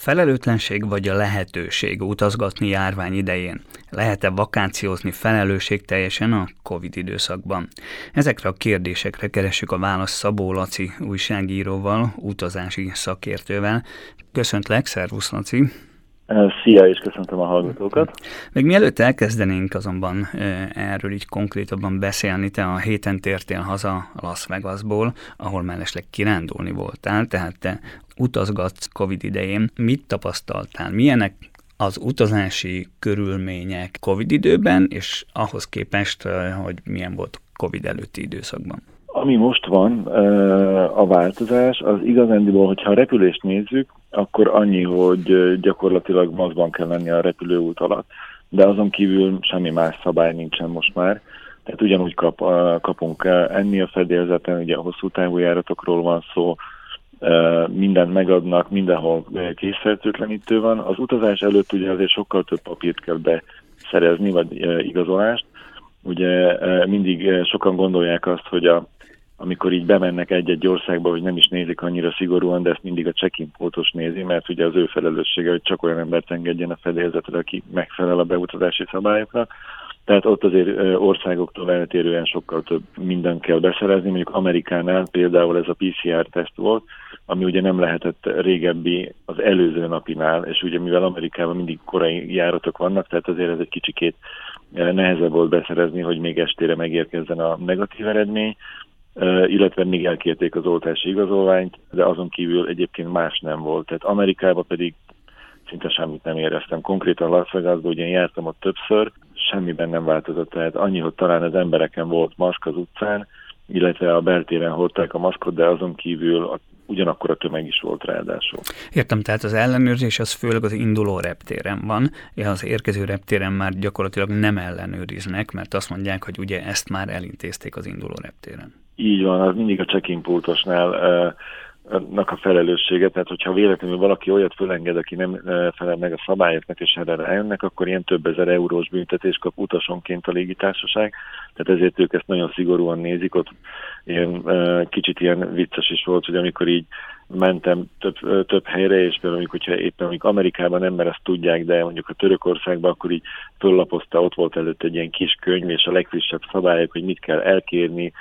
Felelőtlenség vagy a lehetőség utazgatni járvány idején? Lehet-e vakációzni felelősség teljesen a Covid időszakban? Ezekre a kérdésekre keresünk a választ Szabó Laci újságíróval, utazási szakértővel. Köszöntlek, szervusz Laci! Szia, és köszöntöm a hallgatókat. Még mielőtt elkezdenénk azonban erről így konkrétabban beszélni, te a héten tértél haza Las Vegasból, ahol mellesleg kirándulni voltál, tehát te utazgatsz Covid idején. Mit tapasztaltál? Milyenek az utazási körülmények Covid időben, és ahhoz képest, hogy milyen volt Covid előtti időszakban? Ami most van, a változás, az igazándiból, hogyha a repülést nézzük, akkor annyi, hogy gyakorlatilag maszkban kell lenni a repülőút alatt, de azon kívül semmi más szabály nincsen most már. Tehát ugyanúgy kap, kapunk enni a fedélzeten, ugye a hosszú távú járatokról van szó, mindent megadnak, mindenhol készfertőtlenítő van. Az utazás előtt ugye azért sokkal több papírt kell beszerezni, vagy igazolást. Ugye mindig sokan gondolják azt, hogy a amikor így bemennek egy-egy országba, hogy nem is nézik annyira szigorúan, de ezt mindig a check-in pótos nézi, mert ugye az ő felelőssége, hogy csak olyan embert engedjen a fedélzetre, aki megfelel a beutazási szabályoknak. Tehát ott azért országoktól eltérően sokkal több minden kell beszerezni. Mondjuk Amerikánál például ez a PCR-teszt volt, ami ugye nem lehetett régebbi az előző napinál, és ugye mivel Amerikában mindig korai járatok vannak, tehát azért ez egy kicsikét nehezebb volt beszerezni, hogy még estére megérkezzen a negatív eredmény, illetve még elkérték az oltási igazolványt, de azon kívül egyébként más nem volt. Tehát Amerikában pedig szinte semmit nem éreztem. Konkrétan Las Vegasban ugye jártam ott többször, semmiben nem változott. Tehát annyi, hogy talán az embereken volt maszk az utcán, illetve a beltéren hordták a maszkot, de azon kívül a ugyanakkor a tömeg is volt ráadásul. Értem, tehát az ellenőrzés az főleg az induló reptéren van, az érkező reptéren már gyakorlatilag nem ellenőriznek, mert azt mondják, hogy ugye ezt már elintézték az induló reptéren. Így van, az mindig a check-in pultosnál a felelőssége, tehát hogyha véletlenül valaki olyat fölenged, aki nem felel meg a szabályoknak, és erre rájönnek, akkor ilyen több ezer eurós büntetés kap utasonként a légitársaság, tehát ezért ők ezt nagyon szigorúan nézik, ott ilyen, kicsit ilyen vicces is volt, hogy amikor így mentem több, több helyre, és például amikor, hogyha éppen amikor Amerikában nem, mert ezt tudják, de mondjuk a Törökországban, akkor így föllapozta, ott volt előtt egy ilyen kis könyv, és a legfrissebb szabályok, hogy mit kell elkérni,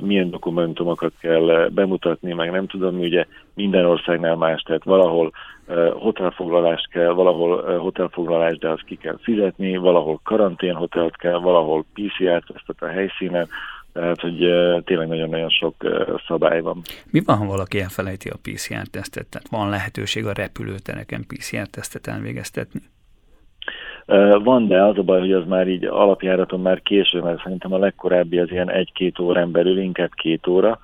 milyen dokumentumokat kell eh, bemutatni, meg nem tudom, mi ugye minden országnál más, tehát valahol eh, hotelfoglalást kell, valahol hotelfoglalást, de azt ki kell fizetni, valahol karanténhotelt kell, valahol PCR-tesztet a helyszínen, tehát, hogy tényleg nagyon-nagyon sok szabály van. Mi van, ha valaki elfelejti a PCR-tesztet? Tehát van lehetőség a repülőtereken PCR-tesztet elvégeztetni? Van, de az a baj, hogy az már így alapjáraton már késő, mert szerintem a legkorábbi az ilyen egy-két órán belül, inkább két óra,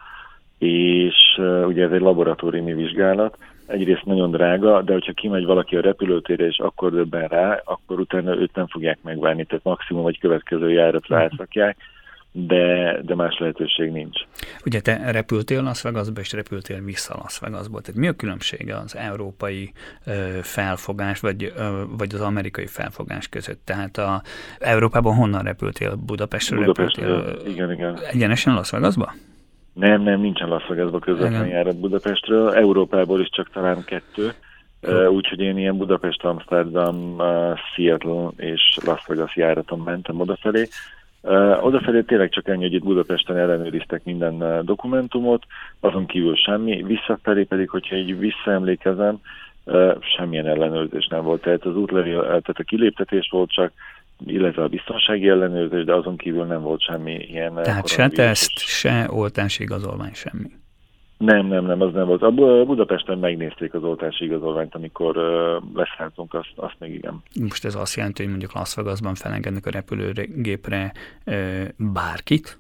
és ugye ez egy laboratóriumi vizsgálat, egyrészt nagyon drága, de hogyha kimegy valaki a repülőtérre, és akkor döbben rá, akkor utána őt nem fogják megvárni, tehát maximum egy következő járatra mhm. De, de más lehetőség nincs. Ugye te repültél Las Vegasba, és repültél vissza Las Vegasba. Tehát mi a különbsége az európai ö, felfogás, vagy, ö, vagy az amerikai felfogás között? Tehát a Európában honnan repültél? Budapestről Budapest, repültél? Igen, igen. Egyenesen Las Vegasba? Nem, nem, nincsen Las Vegasba közvetlen járat Budapestről. Európából is csak talán kettő. Úgyhogy én ilyen Budapest, Amsterdam, Seattle és Las Vegas járaton mentem odafelé. Odafelé tényleg csak ennyi, hogy itt Budapesten ellenőriztek minden dokumentumot, azon kívül semmi, visszafelé pedig, hogyha így visszaemlékezem, semmilyen ellenőrzés nem volt. Tehát az útlevél, tehát a kiléptetés volt csak, illetve a biztonsági ellenőrzés, de azon kívül nem volt semmi ilyen. Tehát se teszt, se oltási igazolvány, semmi. Nem, nem, nem, az nem volt. A Budapesten megnézték az oltási igazolványt, amikor leszálltunk, azt, azt még igen. Most ez azt jelenti, hogy mondjuk Las Vegasban felengednek a repülőgépre bárkit?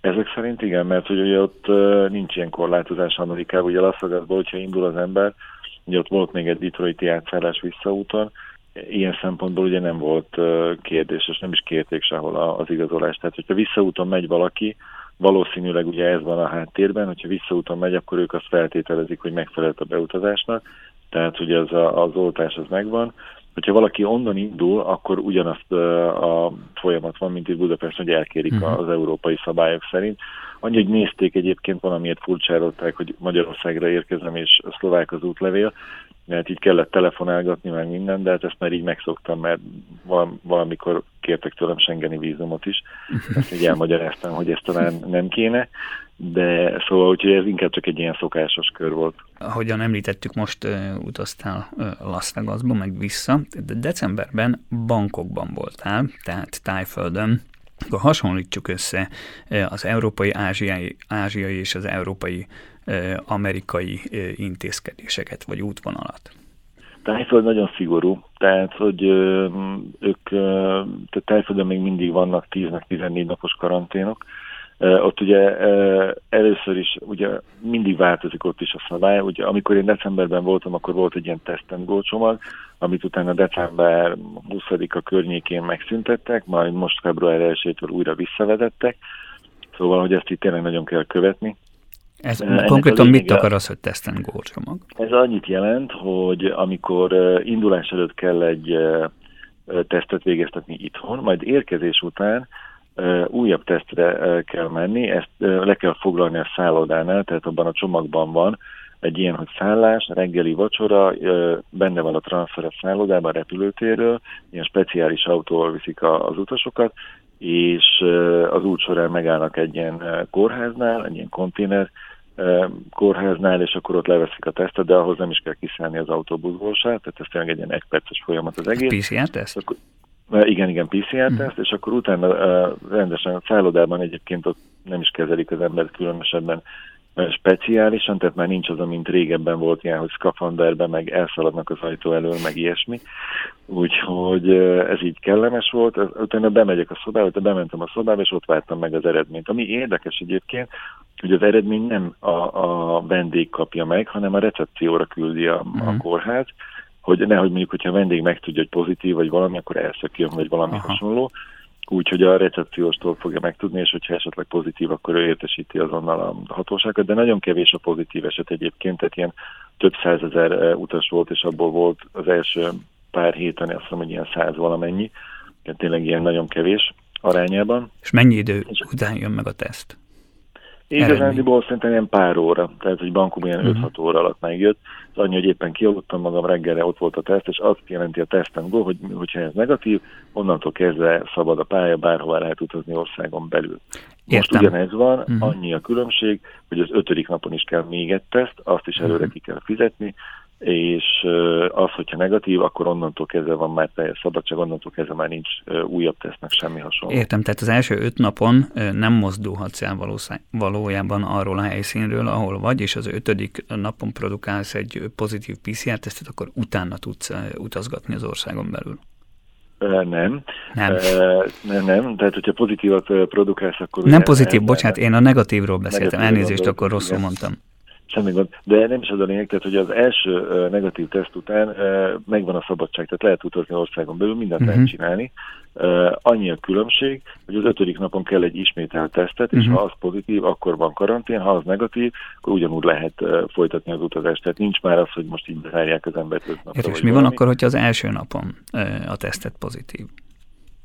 Ezek szerint igen, mert ugye ott nincs ilyen korlátozás Amerikában. Ugye Las Vegasban, hogyha indul az ember, ugye ott volt még egy Detroiti átszállás visszaúton, ilyen szempontból ugye nem volt kérdés, és nem is kérték sehol az igazolást. Tehát, hogyha visszaúton megy valaki, valószínűleg ugye ez van a háttérben, hogyha visszaúton megy, akkor ők azt feltételezik, hogy megfelelt a beutazásnak, tehát ugye az, a, az oltás az megvan. Hogyha valaki onnan indul, akkor ugyanazt a folyamat van, mint itt Budapesten, hogy elkérik uh-huh. az európai szabályok szerint. Annyi, hogy nézték egyébként valamiért furcsálották, hogy Magyarországra érkezem, és szlovák az útlevél, mert így kellett telefonálgatni meg minden, de hát ezt már így megszoktam, mert valamikor kértek tőlem Schengeni vízumot is, ezt így elmagyaráztam, hogy ezt talán nem kéne, de szóval úgyhogy ez inkább csak egy ilyen szokásos kör volt. Ahogyan említettük, most uh, utaztál uh, Las Vegasba, meg vissza, de decemberben bankokban voltál, tehát Tájföldön, akkor hasonlítsuk össze az európai, ázsiai, ázsiai és az európai amerikai intézkedéseket, vagy útvonalat? Tájföld nagyon szigorú, tehát hogy ők, tehát Tájföldön még mindig vannak 10-14 napos karanténok, ott ugye először is ugye mindig változik ott is a szabály. Ugye amikor én decemberben voltam, akkor volt egy ilyen test and go csomag, amit utána december 20-a környékén megszüntettek, majd most február 1-től újra visszavedettek. Szóval, hogy ezt itt tényleg nagyon kell követni. Ez Ennek konkrétan mit akar az, hogy test and go csomag? Ez annyit jelent, hogy amikor indulás előtt kell egy tesztet végeztetni itthon, majd érkezés után újabb tesztre kell menni, ezt le kell foglalni a szállodánál, tehát abban a csomagban van egy ilyen, hogy szállás, reggeli vacsora, benne van a transfer a szállodában, a repülőtérről, ilyen speciális autóval viszik az utasokat, és az út során megállnak egy ilyen kórháznál, egy ilyen konténer kórháznál, és akkor ott leveszik a tesztet, de ahhoz nem is kell kiszállni az autóbuszból se, tehát ez tényleg egy ilyen egyperces folyamat az egész. PCR-teszt? Akkor, igen, igen, PCR-teszt, mm. és akkor utána rendesen a szállodában egyébként ott nem is kezelik az embert különösebben speciálisan, tehát már nincs az, mint régebben volt ilyen, hogy szkafanderben meg elszaladnak az ajtó elől, meg ilyesmi. Úgyhogy ez így kellemes volt. Utána bemegyek a szobába, utána bementem a szobába, és ott vártam meg az eredményt. Ami érdekes egyébként, hogy az eredmény nem a, a vendég kapja meg, hanem a recepcióra küldi a, uh-huh. a mhm. kórház, hogy nehogy mondjuk, hogyha a vendég megtudja, hogy pozitív vagy valami, akkor elszökjön, vagy valami Aha. hasonló úgyhogy a recepcióstól fogja megtudni, és hogyha esetleg pozitív, akkor ő értesíti azonnal a hatóságot, de nagyon kevés a pozitív eset egyébként, tehát ilyen több százezer e, utas volt, és abból volt az első pár héten, azt mondom, hogy ilyen száz valamennyi, tehát tényleg ilyen nagyon kevés arányában. És mennyi idő után jön meg a teszt? Igazándiból szerintem ilyen pár óra, tehát hogy bankom ilyen uh-huh. Mhm. 5-6 óra alatt megjött. Az annyi, hogy éppen kialudtam magam reggelre, ott volt a teszt, és azt jelenti a teszten go, hogy hogyha ez negatív, onnantól kezdve szabad a pálya, bárhova lehet utazni országon belül. Most Értem. ugyanez van, uh-huh. annyi a különbség, hogy az ötödik napon is kell még egy teszt, azt is előre uh-huh. ki kell fizetni, és az, hogyha negatív, akkor onnantól kezdve van már teljes szabadság, onnantól kezdve már nincs újabb tesznek semmi hasonló. Értem, tehát az első öt napon nem mozdulhatsz el valójában arról a helyszínről, ahol vagy, és az ötödik napon produkálsz egy pozitív PCR-tesztet, akkor utána tudsz utazgatni az országon belül. Nem. Nem. nem, nem. Tehát, hogyha pozitívat produkálsz, akkor... Nem pozitív, bocsánat, én a negatívról beszéltem, elnézést, akkor rosszul igen. mondtam. Semmi gond. De nem is az a lényeg, tehát hogy az első negatív teszt után megvan a szabadság, tehát lehet utazni országon belül, mindent uh-huh. lehet csinálni. Uh, annyi a különbség, hogy az ötödik napon kell egy ismételt tesztet, és uh-huh. ha az pozitív, akkor van karantén, ha az negatív, akkor ugyanúgy lehet folytatni az utazást. Tehát nincs már az, hogy most így bezárják az embert öt napra. És mi van akkor, hogyha az első napon a tesztet pozitív?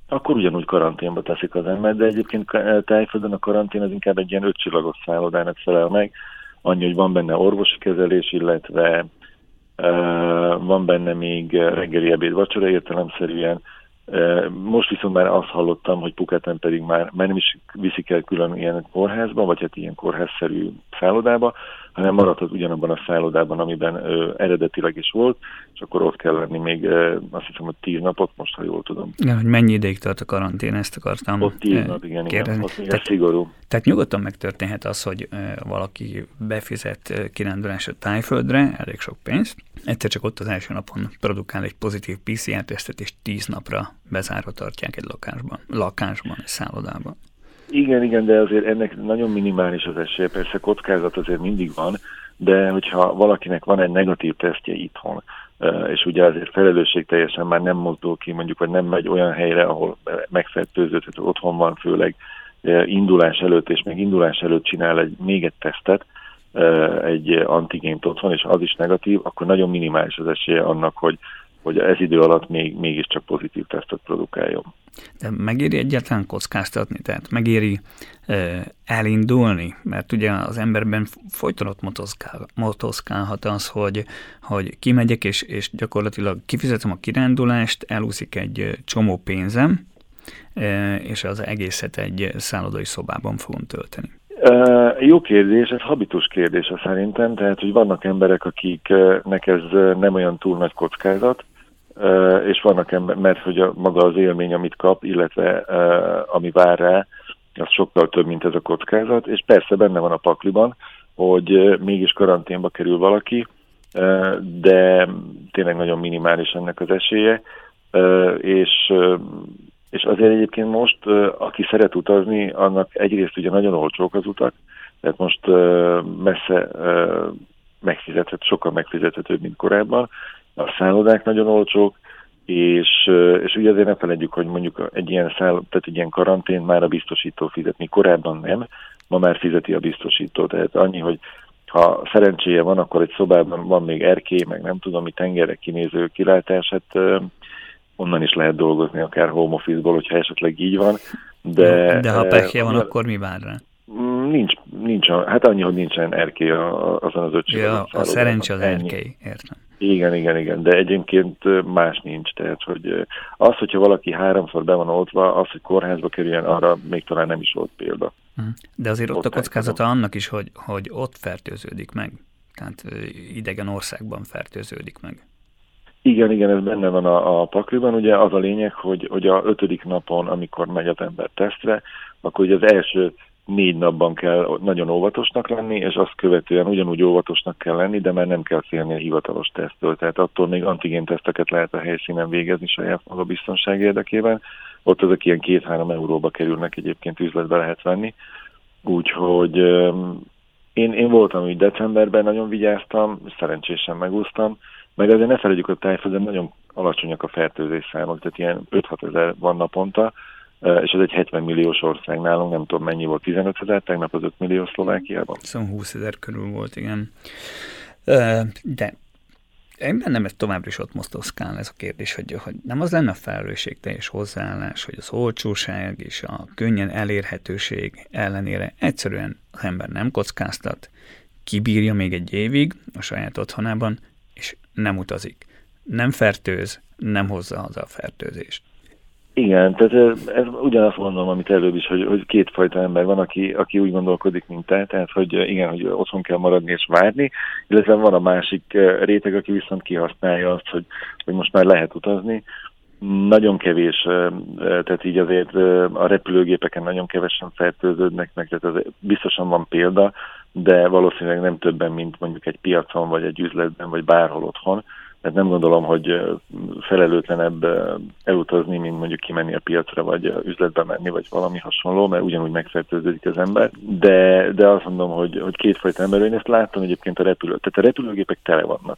akkor ugyanúgy karanténba teszik az ember, de egyébként Tájföldön a karantén az inkább egy ilyen ötcsillagos szállodának felel meg, annyi, hogy van benne orvosi kezelés, illetve van benne még reggeli ebéd vacsora értelemszerűen, most viszont már azt hallottam, hogy Puketen pedig már, már nem is viszik el külön ilyen kórházba, vagy hát ilyen kórházszerű szállodába, hanem maradhat ugyanabban a szállodában, amiben ö, eredetileg is volt, és akkor ott kell lenni még ö, azt hiszem, hogy tíz napot, most ha jól tudom. Ja, hogy mennyi ideig tart a karantén, ezt akartam Ott tíz nap, igen, kérdezni. igen, ott tehát, szigorú. Tehát nyugodtan megtörténhet az, hogy ö, valaki befizet kirándulásra tájföldre, elég sok pénzt, egyszer csak ott az első napon produkál egy pozitív PCR-tesztet, és tíz napra bezárva tartják egy lakásban, lakásban, egy szállodában. Igen, igen, de azért ennek nagyon minimális az esélye. Persze kockázat azért mindig van, de hogyha valakinek van egy negatív tesztje itthon, és ugye azért felelősség teljesen már nem mozdul ki, mondjuk, vagy nem megy olyan helyre, ahol megfertőzött, otthon van főleg indulás előtt, és még indulás előtt csinál egy, még egy tesztet, egy antigént otthon, és az is negatív, akkor nagyon minimális az esélye annak, hogy hogy ez idő alatt még, mégiscsak pozitív tesztet produkáljon. De megéri egyáltalán kockáztatni? Tehát megéri e, elindulni? Mert ugye az emberben folyton motoszkál, motoszkálhat az, hogy, hogy kimegyek, és, és gyakorlatilag kifizetem a kirándulást, elúszik egy csomó pénzem, e, és az egészet egy szállodai szobában fogom tölteni. Uh, jó kérdés, ez habitus kérdése szerintem, tehát hogy vannak emberek, akiknek ez nem olyan túl nagy kockázat, és vannak ember, mert hogy a, maga az élmény, amit kap, illetve ami vár rá, az sokkal több, mint ez a kockázat, és persze benne van a pakliban, hogy mégis karanténba kerül valaki, de tényleg nagyon minimális ennek az esélye, és, és azért egyébként most, aki szeret utazni, annak egyrészt ugye nagyon olcsók az utak, tehát most messze megfizethető, sokkal megfizethetőbb, mint korábban, a szállodák nagyon olcsók, és, és ugye azért ne felejtjük, hogy mondjuk egy ilyen, száll, tehát egy ilyen karantén már a biztosító fizet, mi korábban nem, ma már fizeti a biztosító, tehát annyi, hogy ha szerencséje van, akkor egy szobában van még erkély, meg nem tudom, mi tengerek kinéző kilátás, hát onnan is lehet dolgozni, akár home office-ból, hogyha esetleg így van. De, de ha pekje van, akkor mi vár rá? Nincs, nincs, hát annyi, hogy nincsen erkély azon az öcsön. Ja, a szerencse az erkély, értem. Igen, igen, igen, de egyébként más nincs. Tehát, hogy az, hogyha valaki háromszor be van oltva, az, hogy kórházba kerüljen, arra még talán nem is volt példa. Hm. De azért ott, ott a kockázata annak is, hogy, hogy ott fertőződik meg. Tehát idegen országban fertőződik meg. Igen, igen, ez benne van a, a pakliban. Ugye az a lényeg, hogy, hogy a ötödik napon, amikor megy az ember tesztre, akkor ugye az első négy napban kell nagyon óvatosnak lenni, és azt követően ugyanúgy óvatosnak kell lenni, de már nem kell félni a hivatalos tesztől. Tehát attól még antigén teszteket lehet a helyszínen végezni saját maga biztonság érdekében. Ott ezek ilyen két-három euróba kerülnek, egyébként üzletbe lehet venni. Úgyhogy én, én voltam úgy decemberben, nagyon vigyáztam, szerencsésen megúsztam, meg azért ne felejtjük, hogy tájföldön nagyon alacsonyak a fertőzés számok, tehát ilyen 5-6 ezer van naponta, és ez egy 70 milliós ország nálunk, nem tudom mennyi volt, 15 ezer, tegnap az 5 millió Szlovákiában. Szóval 20 ezer körül volt, igen. De én bennem ez továbbra is ott mosztoszkál ez a kérdés, hogy, hogy nem az lenne a felelősségteljes hozzáállás, hogy az olcsóság és a könnyen elérhetőség ellenére egyszerűen az ember nem kockáztat, kibírja még egy évig a saját otthonában, és nem utazik. Nem fertőz, nem hozza haza a fertőzést. Igen, tehát ez, ez ugyanazt mondom, amit előbb is, hogy, hogy kétfajta ember van, aki, aki úgy gondolkodik, mint te, tehát hogy igen, hogy otthon kell maradni és várni, illetve van a másik réteg, aki viszont kihasználja azt, hogy, hogy most már lehet utazni. Nagyon kevés, eh, tehát így azért a repülőgépeken nagyon kevesen fertőződnek meg, tehát az biztosan van példa, de valószínűleg nem többen, mint mondjuk egy piacon, vagy egy üzletben, vagy bárhol otthon tehát nem gondolom, hogy felelőtlenebb elutazni, mint mondjuk kimenni a piacra, vagy üzletbe menni, vagy valami hasonló, mert ugyanúgy megfertőződik az ember. De, de azt mondom, hogy, hogy kétfajta ember, én ezt láttam egyébként a repülő. Tehát a repülőgépek tele vannak.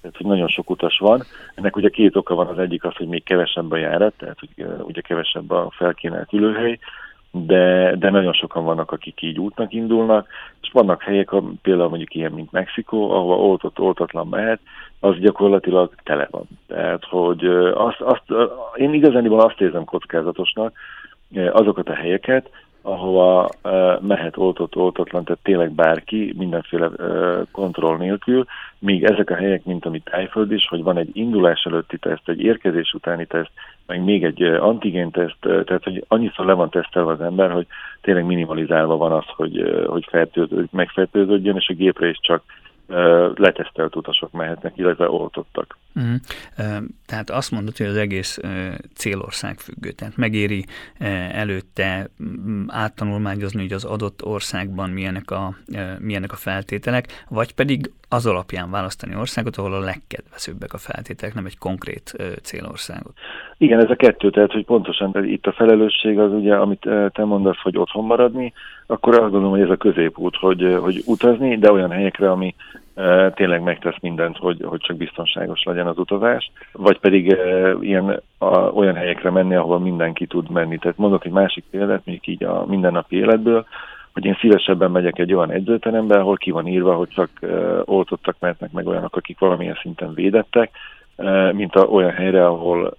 Tehát, hogy nagyon sok utas van. Ennek ugye két oka van, az egyik az, hogy még kevesebb a járat, tehát hogy ugye kevesebb a felkínált ülőhely, de, de nagyon sokan vannak, akik így útnak indulnak, és vannak helyek, például mondjuk ilyen, mint Mexikó, ahova oltott, oltatlan mehet, az gyakorlatilag tele van. Tehát, hogy azt, azt, én igazániból azt érzem kockázatosnak, azokat a helyeket, ahova mehet oltott, oltatlan, tehát tényleg bárki, mindenféle kontroll nélkül, míg ezek a helyek, mint amit Tájföld is, hogy van egy indulás előtti teszt, egy érkezés utáni teszt, meg még egy antigén teszt, tehát hogy annyiszor le van tesztelve az ember, hogy tényleg minimalizálva van az, hogy, hogy fertőző, megfertőződjön, és a gépre is csak letesztelt utasok mehetnek, illetve oltottak. Uh-huh. Tehát azt mondod, hogy az egész célország függő, tehát megéri előtte áttanulmányozni, hogy az adott országban milyenek a, milyenek a feltételek, vagy pedig az alapján választani országot, ahol a legkedvezőbbek a feltételek, nem egy konkrét célországot. Igen, ez a kettő, tehát hogy pontosan itt a felelősség az ugye, amit te mondasz, hogy otthon maradni, akkor azt gondolom, hogy ez a középút, hogy, hogy utazni, de olyan helyekre, ami e, tényleg megtesz mindent, hogy, hogy csak biztonságos legyen az utazás, vagy pedig e, ilyen a, olyan helyekre menni, ahol mindenki tud menni. Tehát mondok egy másik példát, mondjuk így a mindennapi életből, hogy én szívesebben megyek egy olyan edzőterembe, ahol ki van írva, hogy csak e, oltottak mehetnek meg olyanok, akik valamilyen szinten védettek, mint a, olyan helyre, ahol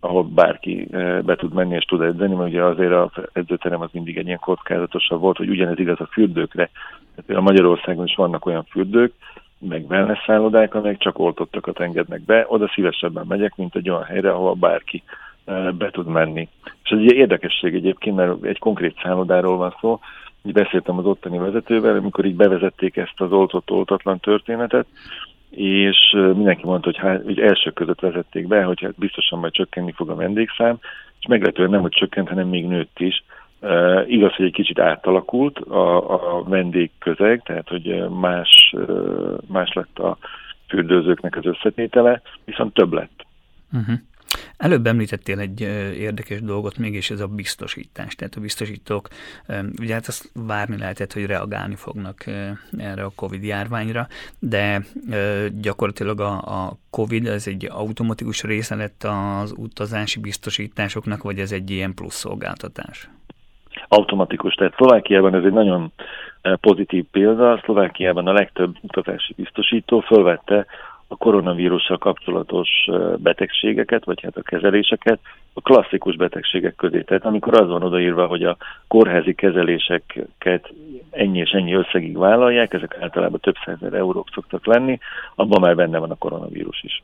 ahol bárki be tud menni és tud edzeni, mert ugye azért az edzőterem az mindig egy ilyen kockázatosabb volt, hogy ugyanez igaz a fürdőkre. Tehát a Magyarországon is vannak olyan fürdők, meg wellness szállodák, amelyek csak oltottakat engednek be, oda szívesebben megyek, mint egy olyan helyre, ahol bárki be tud menni. És ez egy érdekesség egyébként, mert egy konkrét szállodáról van szó, így beszéltem az ottani vezetővel, amikor így bevezették ezt az oltott-oltatlan történetet, és mindenki mondta, hogy, hát, hogy első között vezették be, hogy hát biztosan majd csökkenni fog a vendégszám, és meglepően nem, hogy csökkent, hanem még nőtt is. Uh, igaz, hogy egy kicsit átalakult a, a vendégközeg, tehát hogy más, más lett a fürdőzőknek az összetétele, viszont több lett. Uh-huh. Előbb említettél egy érdekes dolgot, mégis ez a biztosítás. Tehát a biztosítók, ugye hát azt várni lehetett, hogy reagálni fognak erre a Covid járványra, de gyakorlatilag a, Covid ez egy automatikus része lett az utazási biztosításoknak, vagy ez egy ilyen plusz szolgáltatás? Automatikus. Tehát Szlovákiában ez egy nagyon pozitív példa. Szlovákiában a legtöbb utazási biztosító fölvette a koronavírussal kapcsolatos betegségeket, vagy hát a kezeléseket a klasszikus betegségek közé. Tehát amikor az van odaírva, hogy a kórházi kezeléseket ennyi és ennyi összegig vállalják, ezek általában több százezer eurók szoktak lenni, abban már benne van a koronavírus is.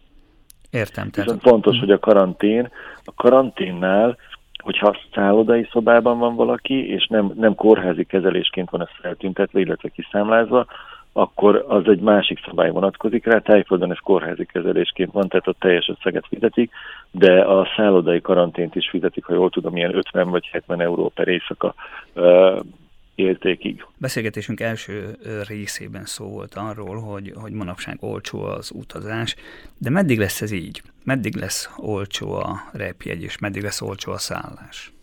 Értem. Tehát... Viszont fontos, hogy a karantén, a karanténnál hogyha szállodai szobában van valaki, és nem, nem kórházi kezelésként van ez feltüntetve, illetve kiszámlázva, akkor az egy másik szabály vonatkozik rá, tájföldön ez kórházi kezelésként van, tehát a teljes összeget fizetik, de a szállodai karantént is fizetik, ha jól tudom, ilyen 50 vagy 70 euró per éjszaka értékig. Beszélgetésünk első részében szó volt arról, hogy, hogy manapság olcsó az utazás, de meddig lesz ez így? Meddig lesz olcsó a repjegy, és meddig lesz olcsó a szállás?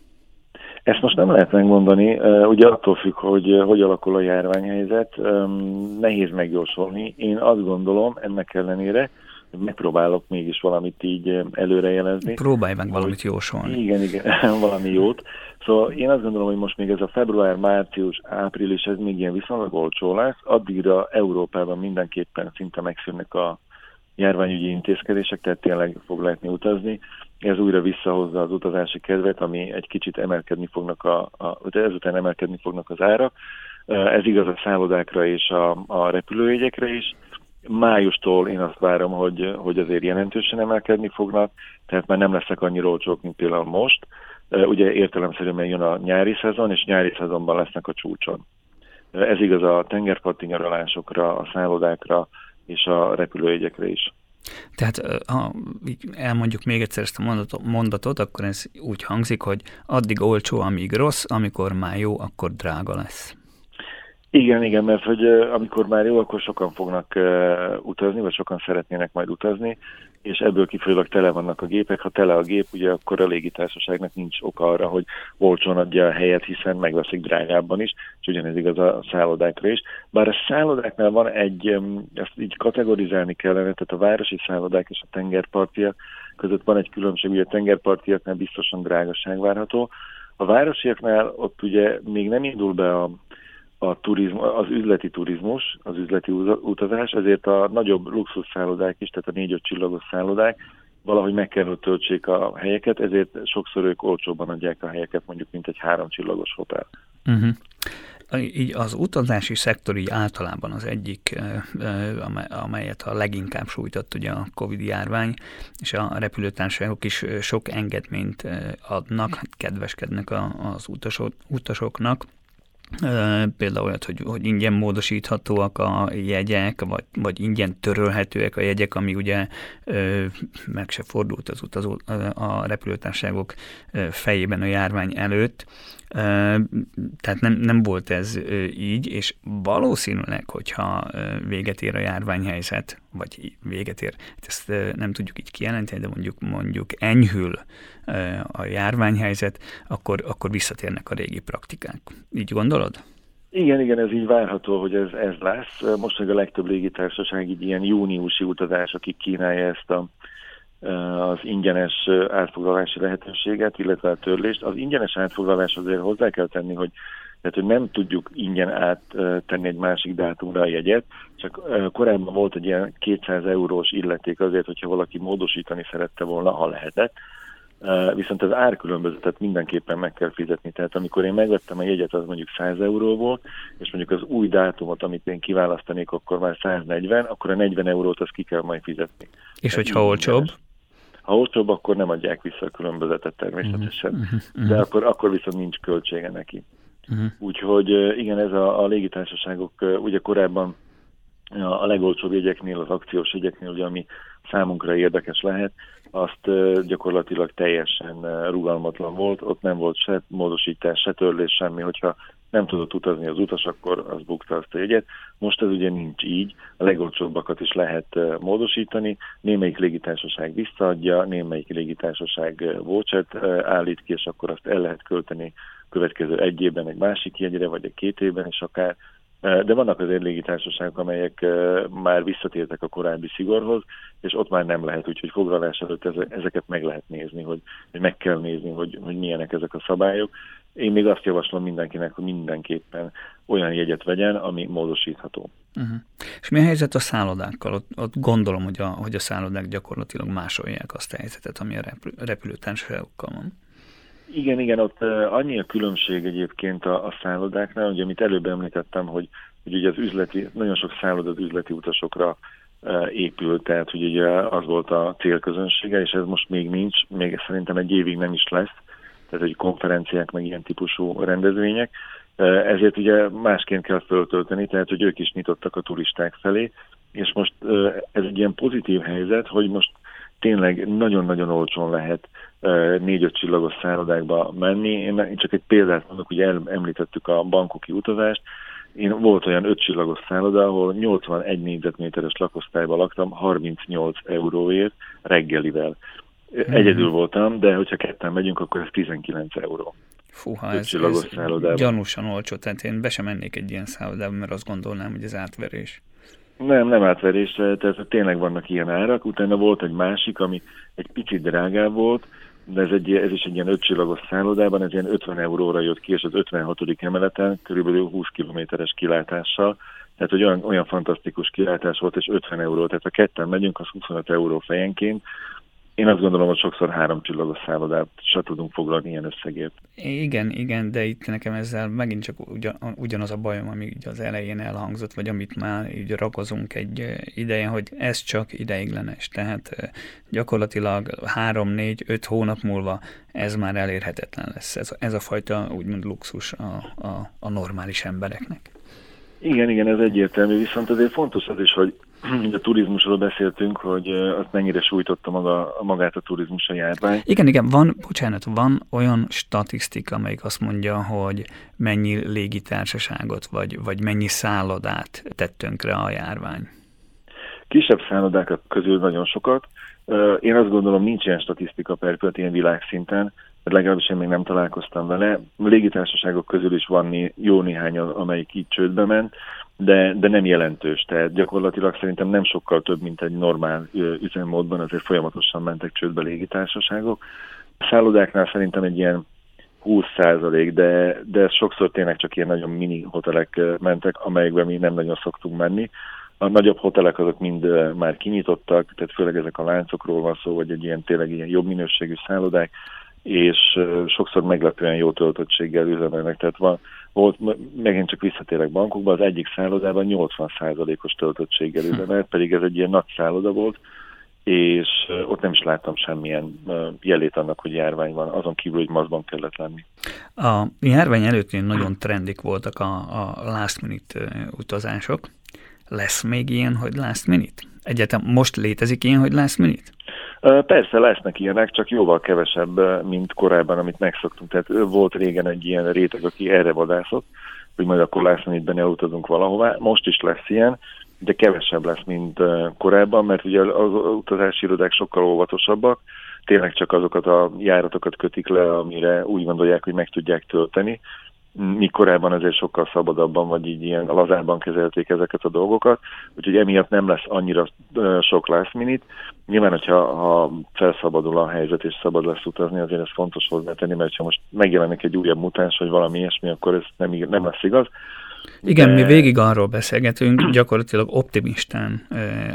Ezt most nem lehet megmondani, ugye attól függ, hogy hogy alakul a járványhelyzet, nehéz megjósolni. Én azt gondolom ennek ellenére, hogy megpróbálok mégis valamit így előrejelezni. Próbálj meg valamit jósolni. Igen, igen, valami jót. Szóval én azt gondolom, hogy most még ez a február, március, április, ez még ilyen viszonylag olcsó lesz. Addigra Európában mindenképpen szinte megszűnnek a járványügyi intézkedések, tehát tényleg fog lehetni utazni ez újra visszahozza az utazási kedvet, ami egy kicsit emelkedni fognak, a, a, ezután emelkedni fognak az árak. Ez igaz a szállodákra és a, a repülőjegyekre is. Májustól én azt várom, hogy, hogy azért jelentősen emelkedni fognak, tehát már nem lesznek annyira olcsók, mint például most. Ugye értelemszerűen jön a nyári szezon, és nyári szezonban lesznek a csúcson. Ez igaz a tengerparti nyaralásokra, a szállodákra és a repülőjegyekre is. Tehát ha elmondjuk még egyszer ezt a mondatot, akkor ez úgy hangzik, hogy addig olcsó, amíg rossz, amikor már jó, akkor drága lesz. Igen, igen, mert hogy amikor már jó, akkor sokan fognak utazni, vagy sokan szeretnének majd utazni, és ebből kifolyólag tele vannak a gépek. Ha tele a gép, ugye akkor a légitársaságnak nincs oka arra, hogy olcsón adja a helyet, hiszen megveszik drágábban is, és ugyanez igaz a szállodákra is. Bár a szállodáknál van egy, ezt így kategorizálni kellene, tehát a városi szállodák és a tengerpartiak között van egy különbség, ugye a tengerpartiaknál biztosan drágaság várható. A városiaknál ott ugye még nem indul be a a turizm, az üzleti turizmus, az üzleti utazás, ezért a nagyobb luxusszállodák is, tehát a négy-öt csillagos szállodák valahogy meg kell, hogy töltsék a helyeket, ezért sokszor ők olcsóbban adják a helyeket, mondjuk, mint egy három csillagos hotel. Uh-huh. Így az utazási szektor így általában az egyik, amelyet a leginkább sújtott ugye a Covid járvány, és a repülőtársaságok is sok engedményt adnak, kedveskednek az utasok, utasoknak, Például olyat, hogy, hogy ingyen módosíthatóak a jegyek, vagy, vagy ingyen törölhetőek a jegyek, ami ugye ö, meg se fordult az utazó, a repülőtárságok fejében a járvány előtt. Tehát nem, nem volt ez így, és valószínűleg, hogyha véget ér a járványhelyzet, vagy véget ér, hát ezt nem tudjuk így kijelenteni, de mondjuk mondjuk enyhül a járványhelyzet, akkor, akkor visszatérnek a régi praktikák. Így gondolod? Igen, igen, ez így várható, hogy ez, ez lesz. Most meg a legtöbb légitársaság így ilyen júniusi utazásokig kínálja ezt a az ingyenes átfoglalási lehetőséget, illetve a törlést. Az ingyenes átfoglalás azért hozzá kell tenni, hogy tehát hogy nem tudjuk ingyen áttenni egy másik dátumra a jegyet, csak korábban volt egy ilyen 200 eurós illeték azért, hogyha valaki módosítani szerette volna, ha lehetett, viszont az árkülönbözetet mindenképpen meg kell fizetni. Tehát amikor én megvettem a jegyet, az mondjuk 100 euró volt, és mondjuk az új dátumot, amit én kiválasztanék, akkor már 140, akkor a 40 eurót az ki kell majd fizetni. És Tehát hogyha olcsóbb? Ha olcsóbb, akkor nem adják vissza a különbözetet természetesen, uh-huh, uh-huh. de akkor, akkor viszont nincs költsége neki. Uh-huh. Úgyhogy igen, ez a, a légitársaságok ugye korábban a legolcsóbb jegyeknél, az akciós jegyeknél, ugye, ami számunkra érdekes lehet, azt gyakorlatilag teljesen rugalmatlan volt, ott nem volt se módosítás, se törlés, semmi, hogyha nem tudott utazni az utas, akkor az bukta azt a jegyet. Most ez ugye nincs így, a legolcsóbbakat is lehet módosítani, némelyik légitársaság visszaadja, némelyik légitársaság vouchert állít ki, és akkor azt el lehet költeni következő egy évben egy másik jegyre, vagy egy két évben is akár, de vannak azért légitársaságok, amelyek már visszatértek a korábbi szigorhoz, és ott már nem lehet, úgyhogy foglalás előtt ezeket meg lehet nézni, hogy, hogy meg kell nézni, hogy, hogy milyenek ezek a szabályok. Én még azt javaslom mindenkinek, hogy mindenképpen olyan jegyet vegyen, ami módosítható. Uh-huh. És mi a helyzet a szállodákkal? Ott, ott gondolom, hogy a, hogy a szállodák gyakorlatilag másolják azt a helyzetet, ami a repülőtársaságokkal van. Igen, igen, ott annyi a különbség egyébként a, a szállodáknál, hogy amit előbb említettem, hogy, hogy ugye az üzleti, nagyon sok szálloda az üzleti utasokra épült, tehát hogy ugye az volt a célközönsége, és ez most még nincs, még szerintem egy évig nem is lesz, tehát egy konferenciák, meg ilyen típusú rendezvények, ezért ugye másként kell föltölteni, tehát hogy ők is nyitottak a turisták felé, és most ez egy ilyen pozitív helyzet, hogy most tényleg nagyon-nagyon olcsón lehet négy-öt csillagos szállodákba menni. Én csak egy példát mondok, hogy említettük a bankoki utazást. Én volt olyan öt csillagos szálloda, ahol 81 négyzetméteres lakosztályban laktam 38 euróért reggelivel. Hmm. Egyedül voltam, de hogyha ketten megyünk, akkor ez 19 euró. Fúha, ez, ez gyanúsan olcsó, tehát én be sem mennék egy ilyen szállodába, mert azt gondolnám, hogy ez átverés. Nem, nem átverés, tehát tényleg vannak ilyen árak. Utána volt egy másik, ami egy picit drágább volt, de ez, egy, ez is egy ilyen ötcsillagos szállodában, ez ilyen 50 euróra jött ki, és az 56. emeleten körülbelül 20 kilométeres kilátással, tehát hogy olyan, olyan fantasztikus kilátás volt, és 50 euró, tehát ha ketten megyünk, az 25 euró fejenként, én azt gondolom, hogy sokszor három csillagos szállodát se tudunk foglalni ilyen összegért. Igen, igen, de itt nekem ezzel megint csak ugyan, ugyanaz a bajom, ami ugye az elején elhangzott, vagy amit már így rakozunk egy ideje, hogy ez csak ideiglenes. Tehát gyakorlatilag három, négy, öt hónap múlva ez már elérhetetlen lesz. Ez, ez a fajta úgymond luxus a, a, a normális embereknek. Igen, igen, ez egyértelmű, viszont azért fontos az is, hogy a turizmusról beszéltünk, hogy azt mennyire sújtotta maga, magát a turizmus a járvány. Igen, igen, van, bocsánat, van olyan statisztika, amelyik azt mondja, hogy mennyi légitársaságot, vagy, vagy mennyi szállodát tett tönkre a járvány. Kisebb szállodák közül nagyon sokat. Én azt gondolom, nincs ilyen statisztika per ilyen világszinten, mert legalábbis én még nem találkoztam vele. A légitársaságok közül is van jó néhány, amelyik így csődbe ment, de, de nem jelentős. Tehát gyakorlatilag szerintem nem sokkal több, mint egy normál üzemmódban, azért folyamatosan mentek csődbe légitársaságok. A szállodáknál szerintem egy ilyen 20 százalék, de, de sokszor tényleg csak ilyen nagyon mini hotelek mentek, amelyekben mi nem nagyon szoktunk menni. A nagyobb hotelek azok mind már kinyitottak, tehát főleg ezek a láncokról van szó, vagy egy ilyen tényleg ilyen jobb minőségű szállodák, és sokszor meglepően jó töltöttséggel üzemelnek. Tehát van, volt, megint csak visszatérek bankokba, az egyik szállodában 80%-os töltöttséggel hm. üzemelt, pedig ez egy ilyen nagy szálloda volt, és ott nem is láttam semmilyen jelét annak, hogy járvány van, azon kívül, hogy mazban kellett lenni. A járvány előtt nagyon trendik voltak a, a last minute utazások. Lesz még ilyen, hogy last minute? Egyetem most létezik ilyen, hogy last minute? Persze lesznek ilyenek, csak jóval kevesebb, mint korábban, amit megszoktunk. Tehát volt régen egy ilyen réteg, aki erre vadászott, hogy majd akkor lesz, amit benne utazunk valahová. Most is lesz ilyen, de kevesebb lesz, mint korábban, mert ugye az utazási irodák sokkal óvatosabbak, tényleg csak azokat a járatokat kötik le, amire úgy gondolják, hogy meg tudják tölteni, mi korábban azért sokkal szabadabban, vagy így ilyen lazárban kezelték ezeket a dolgokat, úgyhogy emiatt nem lesz annyira sok last minute. Nyilván, hogyha ha felszabadul a helyzet és szabad lesz utazni, azért ez fontos hozzátenni, mert ha most megjelenik egy újabb mutáns, vagy valami ilyesmi, akkor ez nem, nem lesz igaz. Igen, de... mi végig arról beszélgetünk, gyakorlatilag optimistán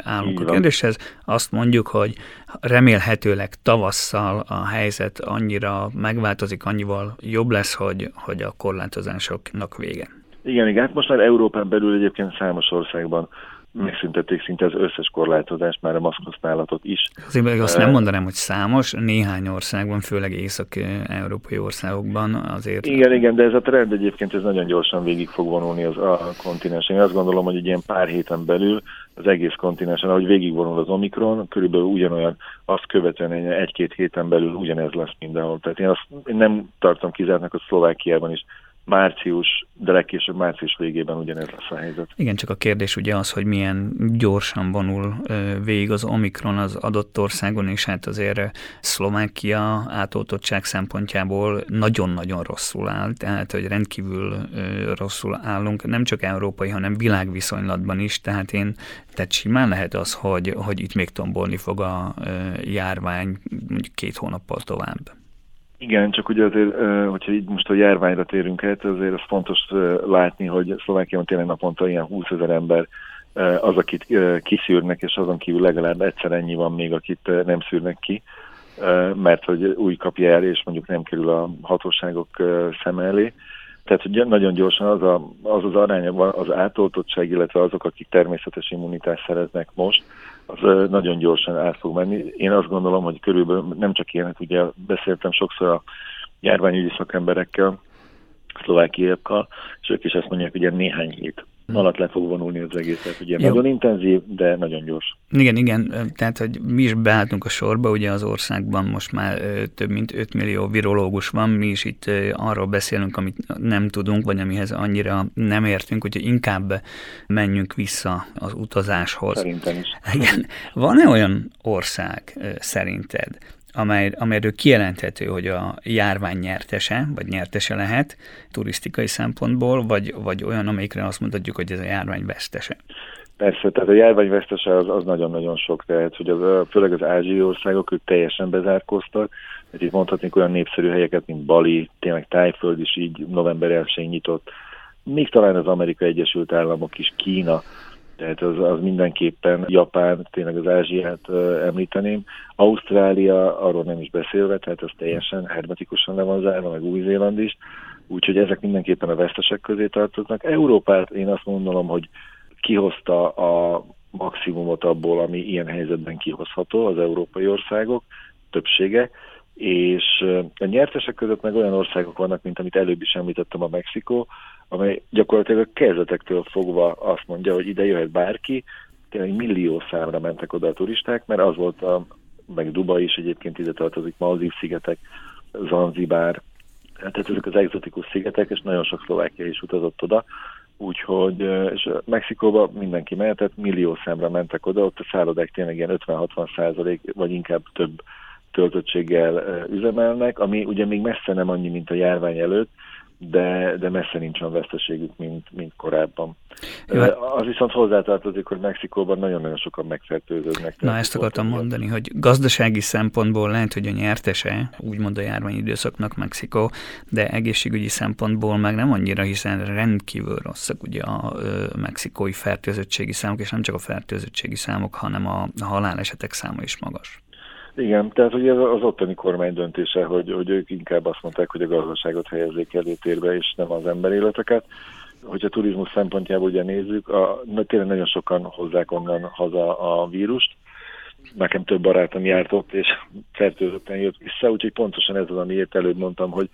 állunk a kérdéshez. Azt mondjuk, hogy remélhetőleg tavasszal a helyzet annyira megváltozik, annyival jobb lesz, hogy, hogy a korlátozásoknak vége. Igen, igen, hát most már Európán belül egyébként számos országban megszüntették szinte az összes korlátozást, már a maszkhasználatot is. Azért még azt nem mondanám, hogy számos, néhány országban, főleg észak-európai országokban azért... Igen, igen, de ez a trend egyébként ez nagyon gyorsan végig fog vonulni az a kontinensen. Én azt gondolom, hogy egy ilyen pár héten belül az egész kontinensen, ahogy végigvonul az Omikron, körülbelül ugyanolyan, azt követően egy-két héten belül ugyanez lesz mindenhol. Tehát én azt én nem tartom kizártnak, hogy Szlovákiában is március, de legkésőbb március végében ugyanez lesz a helyzet. Igen, csak a kérdés ugye az, hogy milyen gyorsan vonul végig az Omikron az adott országon, és hát azért Szlovákia átoltottság szempontjából nagyon-nagyon rosszul áll, tehát hogy rendkívül rosszul állunk, nem csak európai, hanem világviszonylatban is, tehát én, tehát simán lehet az, hogy, hogy itt még tombolni fog a járvány mondjuk két hónappal tovább. Igen, csak ugye azért, hogyha így most a járványra térünk át, azért az fontos látni, hogy Szlovákiában tényleg naponta ilyen 20 ezer ember az, akit kiszűrnek, és azon kívül legalább egyszer ennyi van még, akit nem szűrnek ki, mert hogy új kapja el, és mondjuk nem kerül a hatóságok szem elé. Tehát, hogy nagyon gyorsan az a, az, az aránya az átoltottság, illetve azok, akik természetes immunitást szeretnek most, az nagyon gyorsan át fog menni. Én azt gondolom, hogy körülbelül nem csak ilyenek, ugye beszéltem sokszor a járványügyi szakemberekkel, szlovákiakkal, és ők is azt mondják, hogy ilyen néhány hét alatt le fog vonulni az egész. Tehát ugye Jó. nagyon intenzív, de nagyon gyors. Igen, igen, tehát hogy mi is beálltunk a sorba, ugye az országban most már több mint 5 millió virológus van, mi is itt arról beszélünk, amit nem tudunk, vagy amihez annyira nem értünk, úgyhogy inkább menjünk vissza az utazáshoz. Szerintem is. Igen. Van-e olyan ország szerinted, amely, amelyről kijelenthető, hogy a járvány nyertese, vagy nyertese lehet turisztikai szempontból, vagy, vagy olyan, amelyikre azt mondhatjuk, hogy ez a járvány vesztese. Persze, tehát a járvány vesztese az, az nagyon-nagyon sok, tehát hogy az, főleg az ázsiai országok, ők teljesen bezárkoztak, tehát itt mondhatnék olyan népszerű helyeket, mint Bali, tényleg Tájföld is így november 1 nyitott, még talán az Amerika Egyesült Államok is, Kína, tehát az, az mindenképpen Japán, tényleg az Ázsiát említeném. Ausztrália, arról nem is beszélve, tehát az teljesen hermetikusan le van zárva, meg Új-Zéland is, úgyhogy ezek mindenképpen a vesztesek közé tartoznak. Európát én azt mondom, hogy kihozta a maximumot abból, ami ilyen helyzetben kihozható az európai országok többsége, és a nyertesek között meg olyan országok vannak, mint amit előbb is említettem, a Mexikó, amely gyakorlatilag a kezdetektől fogva azt mondja, hogy ide jöhet bárki, tényleg millió számra mentek oda a turisták, mert az volt a, meg Dubai is egyébként ide tartozik, Maldiv szigetek, Zanzibár, tehát ezek az egzotikus szigetek, és nagyon sok szlovákia is utazott oda, úgyhogy, és Mexikóba mindenki mehetett, millió számra mentek oda, ott a szállodák tényleg ilyen 50-60 százalék, vagy inkább több töltöttséggel üzemelnek, ami ugye még messze nem annyi, mint a járvány előtt, de, de messze nincs olyan veszteségük, mint, mint korábban. Jó. Hát- az viszont hozzátartozik, hogy Mexikóban nagyon-nagyon sokan megfertőződnek. Na ezt akartam mondani, hogy gazdasági szempontból lehet, hogy a nyertese, úgymond a járványidőszaknak Mexikó, de egészségügyi szempontból meg nem annyira, hiszen rendkívül rosszak ugye a mexikói fertőzöttségi számok, és nem csak a fertőzöttségi számok, hanem a halálesetek száma is magas. Igen, tehát ugye az ottani kormány döntése, hogy, hogy ők inkább azt mondták, hogy a gazdaságot helyezzék előtérbe, és nem az emberéleteket. Hogyha turizmus szempontjából ugye nézzük, a, tényleg nagyon sokan hozzák onnan haza a vírust. Nekem több barátom járt ott, és fertőzötten jött vissza, úgyhogy pontosan ez az, amiért előbb mondtam, hogy,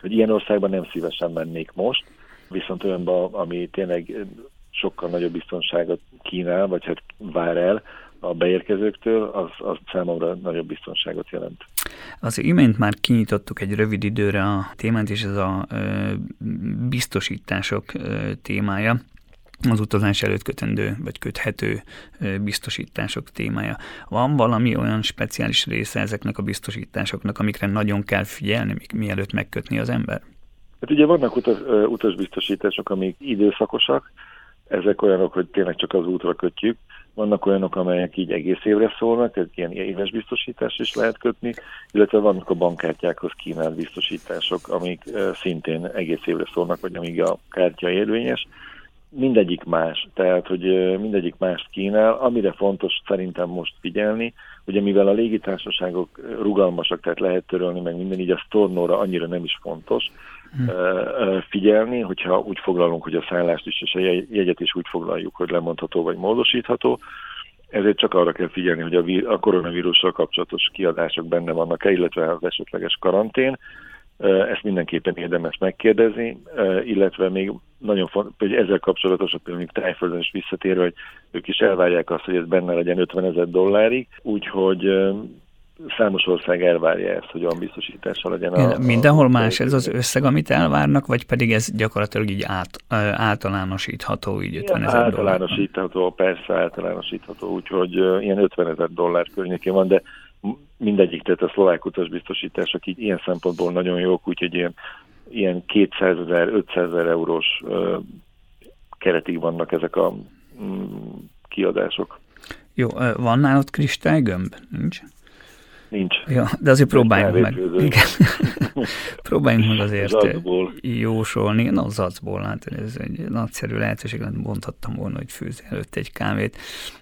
hogy ilyen országban nem szívesen mennék most, viszont olyanban, ami tényleg sokkal nagyobb biztonságot kínál, vagy hát vár el, a beérkezőktől, az, az számomra nagyobb biztonságot jelent. Az imént már kinyitottuk egy rövid időre a témát, és ez a ö, biztosítások ö, témája az utazás előtt kötendő vagy köthető biztosítások témája. Van valami olyan speciális része ezeknek a biztosításoknak, amikre nagyon kell figyelni, mielőtt megkötni az ember? Hát ugye vannak utas, utasbiztosítások, amik időszakosak, ezek olyanok, hogy tényleg csak az útra kötjük. Vannak olyanok, amelyek így egész évre szólnak, ez ilyen éves biztosítás is lehet kötni, illetve vannak a bankkártyákhoz kínált biztosítások, amik szintén egész évre szólnak, vagy amíg a kártya érvényes mindegyik más, tehát hogy mindegyik mást kínál. Amire fontos szerintem most figyelni, hogy mivel a légitársaságok rugalmasak, tehát lehet törölni meg minden, így a stornóra annyira nem is fontos. Figyelni, hogyha úgy foglalunk, hogy a szállást is és a jegyet is úgy foglaljuk, hogy lemondható vagy módosítható, ezért csak arra kell figyelni, hogy a, a koronavírussal kapcsolatos kiadások benne vannak-e, illetve az esetleges karantén, ezt mindenképpen érdemes megkérdezni, illetve még nagyon fontos, hogy ezzel kapcsolatos, például Tájföldön is visszatérve, hogy ők is elvárják azt, hogy ez benne legyen 50 ezer dollárig, úgyhogy számos ország elvárja ezt, hogy olyan biztosítása legyen. A, Mindenhol a, más ez az összeg, amit elvárnak, vagy pedig ez gyakorlatilag így át, általánosítható, így 50 ezer Általánosítható, persze általánosítható, úgyhogy ilyen 50 ezer dollár környékén van, de mindegyik, tehát a szlovák utasbiztosítások így ilyen szempontból nagyon jók, úgyhogy ilyen, ilyen 200 ezer, 500 ezer eurós ö, keretig vannak ezek a mm, kiadások. Jó, van nálad kristálygömb? Nincs? Nincs. Ja, de azért próbáljunk meg. Igen. próbáljunk meg azért jósolni. Na, zacból, hát ez egy nagyszerű lehetőség, mondhattam volna, hogy főz előtt egy kávét.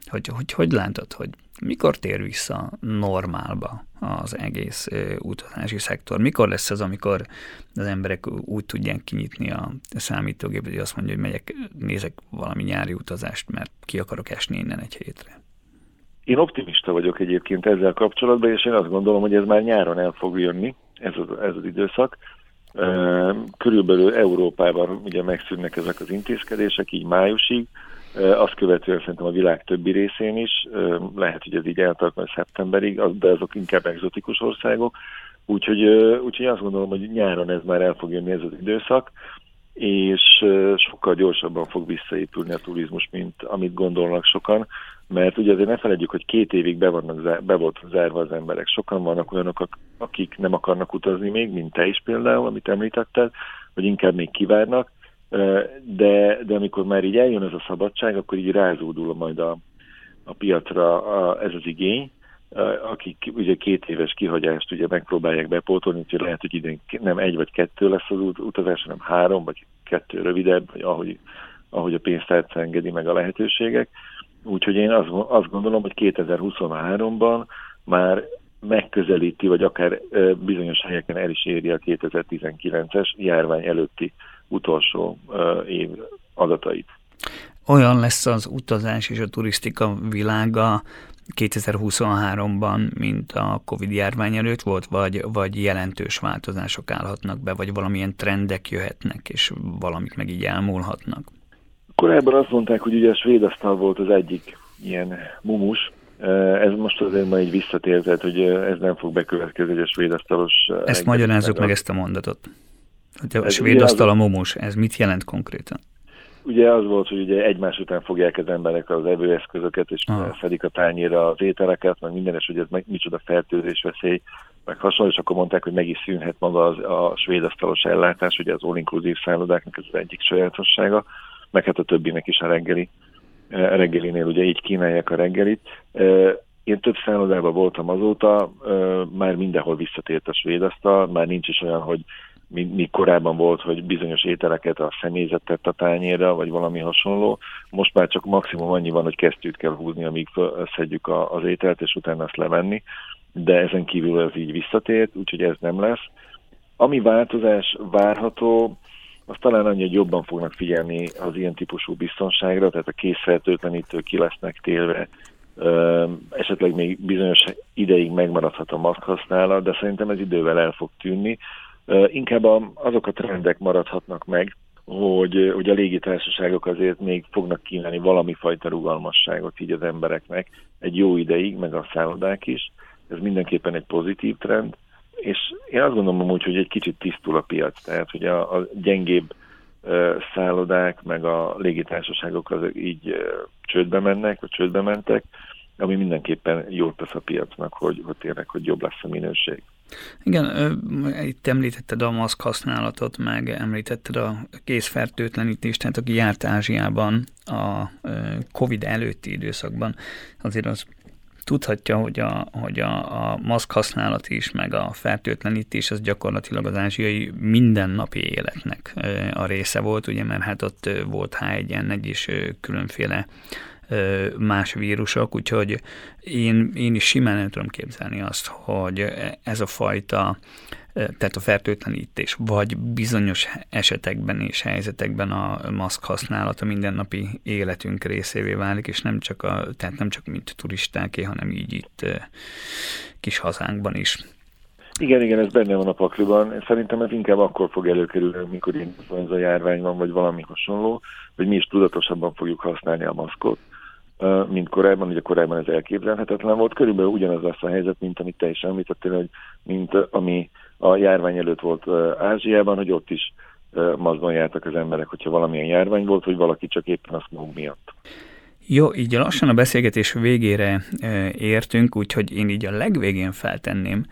Hogy, hogy, hogy látod, hogy mikor tér vissza normálba az egész utazási szektor? Mikor lesz az, amikor az emberek úgy tudják kinyitni a számítógépet, hogy azt mondja, hogy megyek, nézek valami nyári utazást, mert ki akarok esni innen egy hétre? Én optimista vagyok egyébként ezzel kapcsolatban, és én azt gondolom, hogy ez már nyáron el fog jönni, ez az, ez az időszak. Körülbelül Európában ugye megszűnnek ezek az intézkedések, így májusig, azt követően szerintem a világ többi részén is, lehet, hogy ez így eltart majd szeptemberig, de azok inkább egzotikus országok, úgyhogy, úgyhogy azt gondolom, hogy nyáron ez már el fog jönni ez az időszak, és sokkal gyorsabban fog visszaépülni a turizmus, mint amit gondolnak sokan, mert ugye azért ne felejtjük, hogy két évig be, vannak, be volt zárva az emberek. Sokan vannak olyanok, akik nem akarnak utazni még, mint te is például, amit említetted, vagy inkább még kivárnak, de, de amikor már így eljön ez a szabadság, akkor így rázódul majd a, a piacra a, ez az igény, akik ugye két éves kihagyást ugye megpróbálják bepótolni, úgyhogy lehet, hogy idén nem egy vagy kettő lesz az utazás, hanem három vagy kettő rövidebb, vagy ahogy, ahogy a pénztárca engedi meg a lehetőségek. Úgyhogy én azt, azt gondolom, hogy 2023-ban már megközelíti, vagy akár bizonyos helyeken el is éri a 2019-es járvány előtti utolsó év adatait. Olyan lesz az utazás és a turisztika világa 2023-ban, mint a Covid járvány előtt volt, vagy, vagy jelentős változások állhatnak be, vagy valamilyen trendek jöhetnek, és valamik meg így elmúlhatnak? Korábban azt mondták, hogy ugye a svéd asztal volt az egyik ilyen mumus, ez most azért ma így visszatért, hogy ez nem fog bekövetkezni, hogy a svéd asztalos... Ezt magyarázzuk meg, ezt a mondatot. Hogy a ez svéd asztal a mumus, ez mit jelent konkrétan? Ugye az volt, hogy ugye egymás után fogják az emberek az evőeszközöket, és ah. fedik a tányéra az ételeket, meg minden, és hogy ez meg micsoda fertőzés veszély, meg hasonló, és akkor mondták, hogy meg is szűnhet maga az, a svéd asztalos ellátás, ugye az all-inclusive szállodáknak ez az egyik sajátossága, meg hát a többinek is a reggeli, a reggelinél ugye így kínálják a reggelit. Én több szállodában voltam azóta, már mindenhol visszatért a svéd asztal, már nincs is olyan, hogy mi, korábban volt, hogy bizonyos ételeket a személyzet tett a tányérra, vagy valami hasonló. Most már csak maximum annyi van, hogy kesztyűt kell húzni, amíg szedjük az ételt, és utána azt levenni, de ezen kívül ez így visszatért, úgyhogy ez nem lesz. Ami változás várható, az talán annyi, hogy jobban fognak figyelni az ilyen típusú biztonságra, tehát a készfertőtlenítő ki lesznek télve, esetleg még bizonyos ideig megmaradhat a maszk használat, de szerintem ez idővel el fog tűnni. Inkább azok a trendek maradhatnak meg, hogy, hogy a légitársaságok azért még fognak kínálni valami fajta rugalmasságot így az embereknek egy jó ideig, meg a szállodák is. Ez mindenképpen egy pozitív trend, és én azt gondolom amúgy, hogy egy kicsit tisztul a piac, tehát hogy a, a gyengébb szállodák, meg a légitársaságok azok így csődbe mennek, vagy csődbe mentek, ami mindenképpen jót tesz a piacnak, hogy, hogy tényleg, hogy jobb lesz a minőség. Igen, itt említetted a maszk használatot, meg említetted a készfertőtlenítést, tehát aki járt Ázsiában a COVID előtti időszakban, azért az tudhatja, hogy a, hogy a, a maszk használat is, meg a fertőtlenítés, az gyakorlatilag az ázsiai mindennapi életnek a része volt, ugye, mert hát ott volt H1N1 is különféle más vírusok, úgyhogy én, én is simán el tudom képzelni azt, hogy ez a fajta tehát a fertőtlenítés, vagy bizonyos esetekben és helyzetekben a maszk használata mindennapi életünk részévé válik, és nem csak, a, tehát nem csak mint turistáké, hanem így itt kis hazánkban is. Igen, igen, ez benne van a pakliban. Szerintem ez inkább akkor fog előkerülni, mikor influenza járvány van, vagy valami hasonló, hogy mi is tudatosabban fogjuk használni a maszkot mint korábban, ugye korábban ez elképzelhetetlen volt. Körülbelül ugyanaz lesz a helyzet, mint amit te is említettél, hogy mint ami a járvány előtt volt Ázsiában, hogy ott is mazban jártak az emberek, hogyha valamilyen járvány volt, vagy valaki csak éppen a smog miatt. Jó, így lassan a beszélgetés végére értünk, úgyhogy én így a legvégén feltenném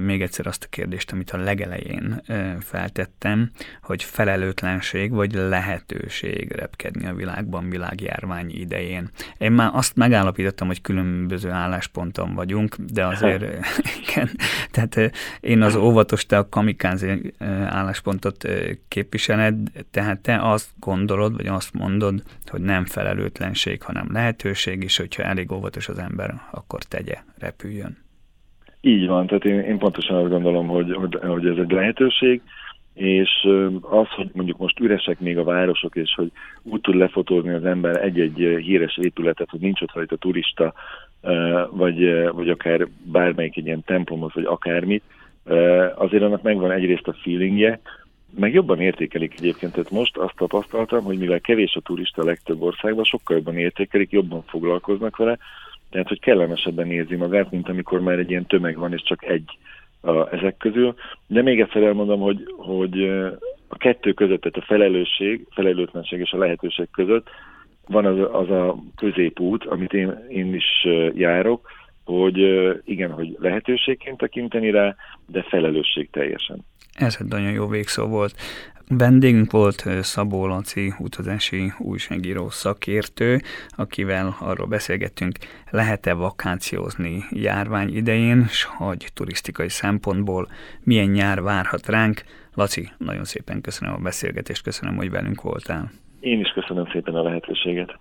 még egyszer azt a kérdést, amit a legelején feltettem, hogy felelőtlenség vagy lehetőség repkedni a világban világjárvány idején. Én már azt megállapítottam, hogy különböző állásponton vagyunk, de azért igen, tehát én az óvatos, te a kamikázi álláspontot képviseled, tehát te azt gondolod, vagy azt mondod, hogy nem felelőtlenség, hanem hanem lehetőség is, hogyha elég óvatos az ember, akkor tegye, repüljön. Így van, tehát én, én pontosan azt gondolom, hogy, hogy, ez egy lehetőség, és az, hogy mondjuk most üresek még a városok, és hogy úgy tud lefotózni az ember egy-egy híres épületet, hogy nincs ott rajta turista, vagy, vagy akár bármelyik egy ilyen templomot, vagy akármit, azért annak megvan egyrészt a feelingje, meg jobban értékelik egyébként. Tehát most azt tapasztaltam, hogy mivel kevés a turista a legtöbb országban, sokkal jobban értékelik, jobban foglalkoznak vele, tehát hogy kellemesebben érzi magát, mint amikor már egy ilyen tömeg van, és csak egy a, ezek közül. De még egyszer elmondom, hogy, hogy a kettő között, tehát a felelősség, felelőtlenség és a lehetőség között van az, az a középút, amit én, én is járok, hogy igen, hogy lehetőségként tekinteni rá, de felelősség teljesen. Ez egy nagyon jó végszó volt. Vendégünk volt Szabó Laci utazási újságíró szakértő, akivel arról beszélgettünk, lehet-e vakációzni járvány idején, és hogy turisztikai szempontból milyen nyár várhat ránk. Laci, nagyon szépen köszönöm a beszélgetést, köszönöm, hogy velünk voltál. Én is köszönöm szépen a lehetőséget.